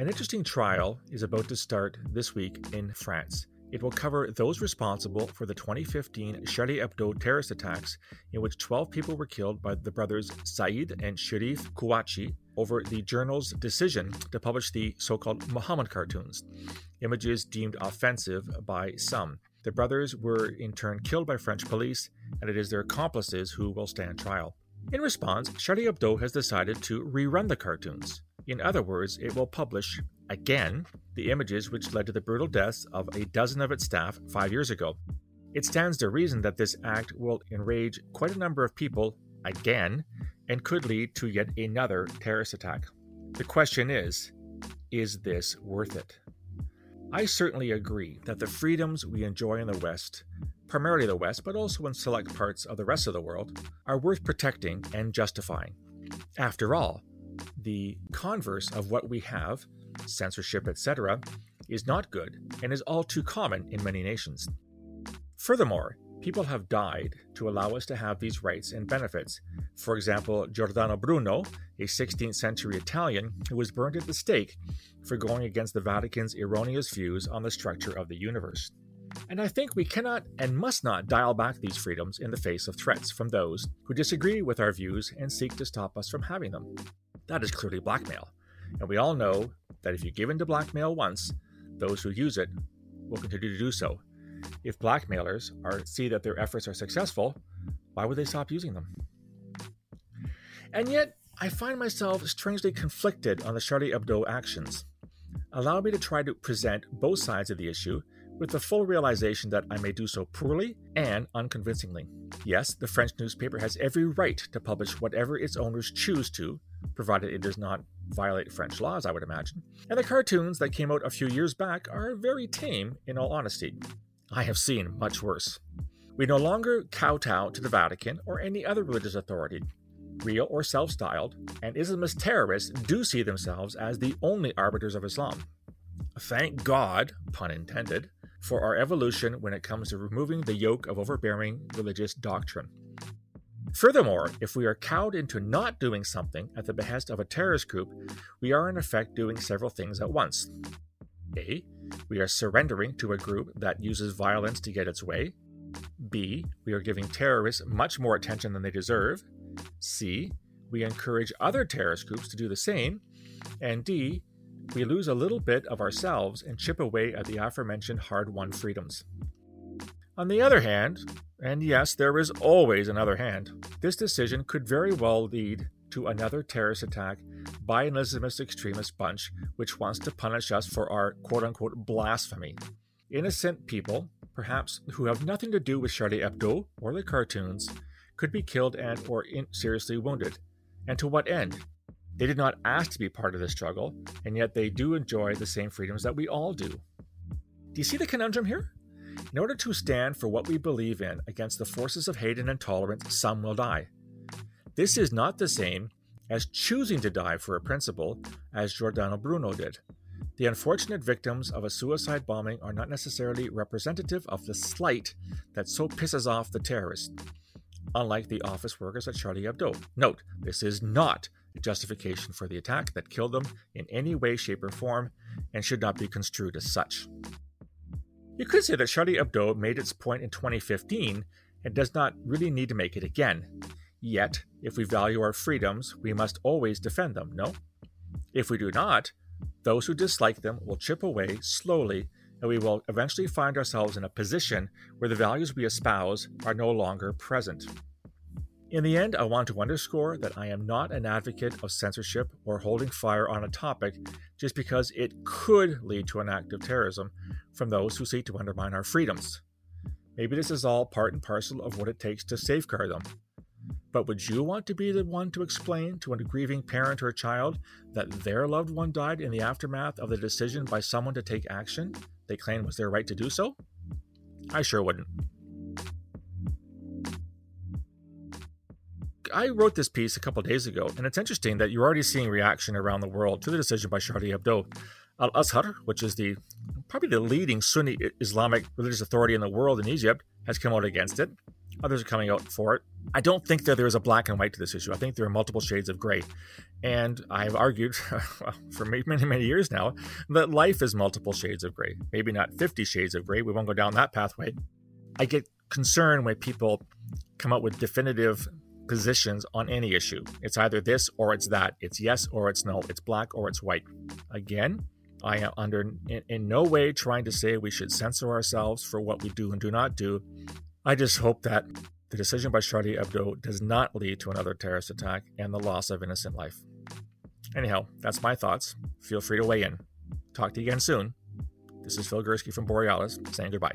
An interesting trial is about to start this week in France. It will cover those responsible for the 2015 Charlie Hebdo terrorist attacks, in which 12 people were killed by the brothers Saïd and Chérif Kouachi over the journal's decision to publish the so called Muhammad cartoons, images deemed offensive by some. The brothers were in turn killed by French police, and it is their accomplices who will stand trial. In response, Charlie Hebdo has decided to rerun the cartoons. In other words, it will publish again the images which led to the brutal deaths of a dozen of its staff five years ago. It stands to reason that this act will enrage quite a number of people again and could lead to yet another terrorist attack. The question is is this worth it? I certainly agree that the freedoms we enjoy in the West, primarily the West, but also in select parts of the rest of the world, are worth protecting and justifying. After all, the converse of what we have censorship, etc., is not good and is all too common in many nations. Furthermore, people have died to allow us to have these rights and benefits. For example, Giordano Bruno, a 16th century Italian who was burned at the stake for going against the Vatican's erroneous views on the structure of the universe. And I think we cannot and must not dial back these freedoms in the face of threats from those who disagree with our views and seek to stop us from having them. That is clearly blackmail. And we all know that if you give in to blackmail once, those who use it will continue to do so. If blackmailers are see that their efforts are successful, why would they stop using them? And yet, I find myself strangely conflicted on the Charlie Hebdo actions. Allow me to try to present both sides of the issue with the full realization that I may do so poorly and unconvincingly. Yes, the French newspaper has every right to publish whatever its owners choose to, provided it does not violate French laws, I would imagine. And the cartoons that came out a few years back are very tame, in all honesty. I have seen much worse. We no longer kowtow to the Vatican or any other religious authority, real or self styled, and Islamist terrorists do see themselves as the only arbiters of Islam. Thank God, pun intended, for our evolution when it comes to removing the yoke of overbearing religious doctrine. Furthermore, if we are cowed into not doing something at the behest of a terrorist group, we are in effect doing several things at once. A. We are surrendering to a group that uses violence to get its way. B. We are giving terrorists much more attention than they deserve. C. We encourage other terrorist groups to do the same. And D. We lose a little bit of ourselves and chip away at the aforementioned hard won freedoms. On the other hand, and yes, there is always another hand. This decision could very well lead to another terrorist attack by an Islamist extremist bunch which wants to punish us for our quote unquote blasphemy. Innocent people, perhaps who have nothing to do with Charlie Hebdo or the cartoons, could be killed and or seriously wounded. And to what end? They did not ask to be part of the struggle, and yet they do enjoy the same freedoms that we all do. Do you see the conundrum here? In order to stand for what we believe in against the forces of hate and intolerance, some will die. This is not the same as choosing to die for a principle, as Giordano Bruno did. The unfortunate victims of a suicide bombing are not necessarily representative of the slight that so pisses off the terrorists, unlike the office workers at Charlie Hebdo. Note, this is not a justification for the attack that killed them in any way, shape, or form, and should not be construed as such. You could say that Charlie Hebdo made its point in 2015 and does not really need to make it again. Yet, if we value our freedoms, we must always defend them, no? If we do not, those who dislike them will chip away slowly, and we will eventually find ourselves in a position where the values we espouse are no longer present. In the end, I want to underscore that I am not an advocate of censorship or holding fire on a topic just because it could lead to an act of terrorism from those who seek to undermine our freedoms. Maybe this is all part and parcel of what it takes to safeguard them. But would you want to be the one to explain to a grieving parent or child that their loved one died in the aftermath of the decision by someone to take action they claim was their right to do so? I sure wouldn't. I wrote this piece a couple days ago, and it's interesting that you're already seeing reaction around the world to the decision by Charlie Hebdo. Al Azhar, which is the probably the leading Sunni Islamic religious authority in the world in Egypt, has come out against it. Others are coming out for it. I don't think that there is a black and white to this issue. I think there are multiple shades of gray. And I've argued for many, many years now that life is multiple shades of gray. Maybe not 50 shades of gray. We won't go down that pathway. I get concerned when people come up with definitive positions on any issue. It's either this or it's that. It's yes or it's no. It's black or it's white. Again, I am under in, in, no way trying to say we should censor ourselves for what we do and do not do. I just hope that the decision by Charlie Hebdo does not lead to another terrorist attack and the loss of innocent life. Anyhow, that's my thoughts. Feel free to weigh in. Talk to you again soon. This is Phil Gurski from Borealis saying goodbye.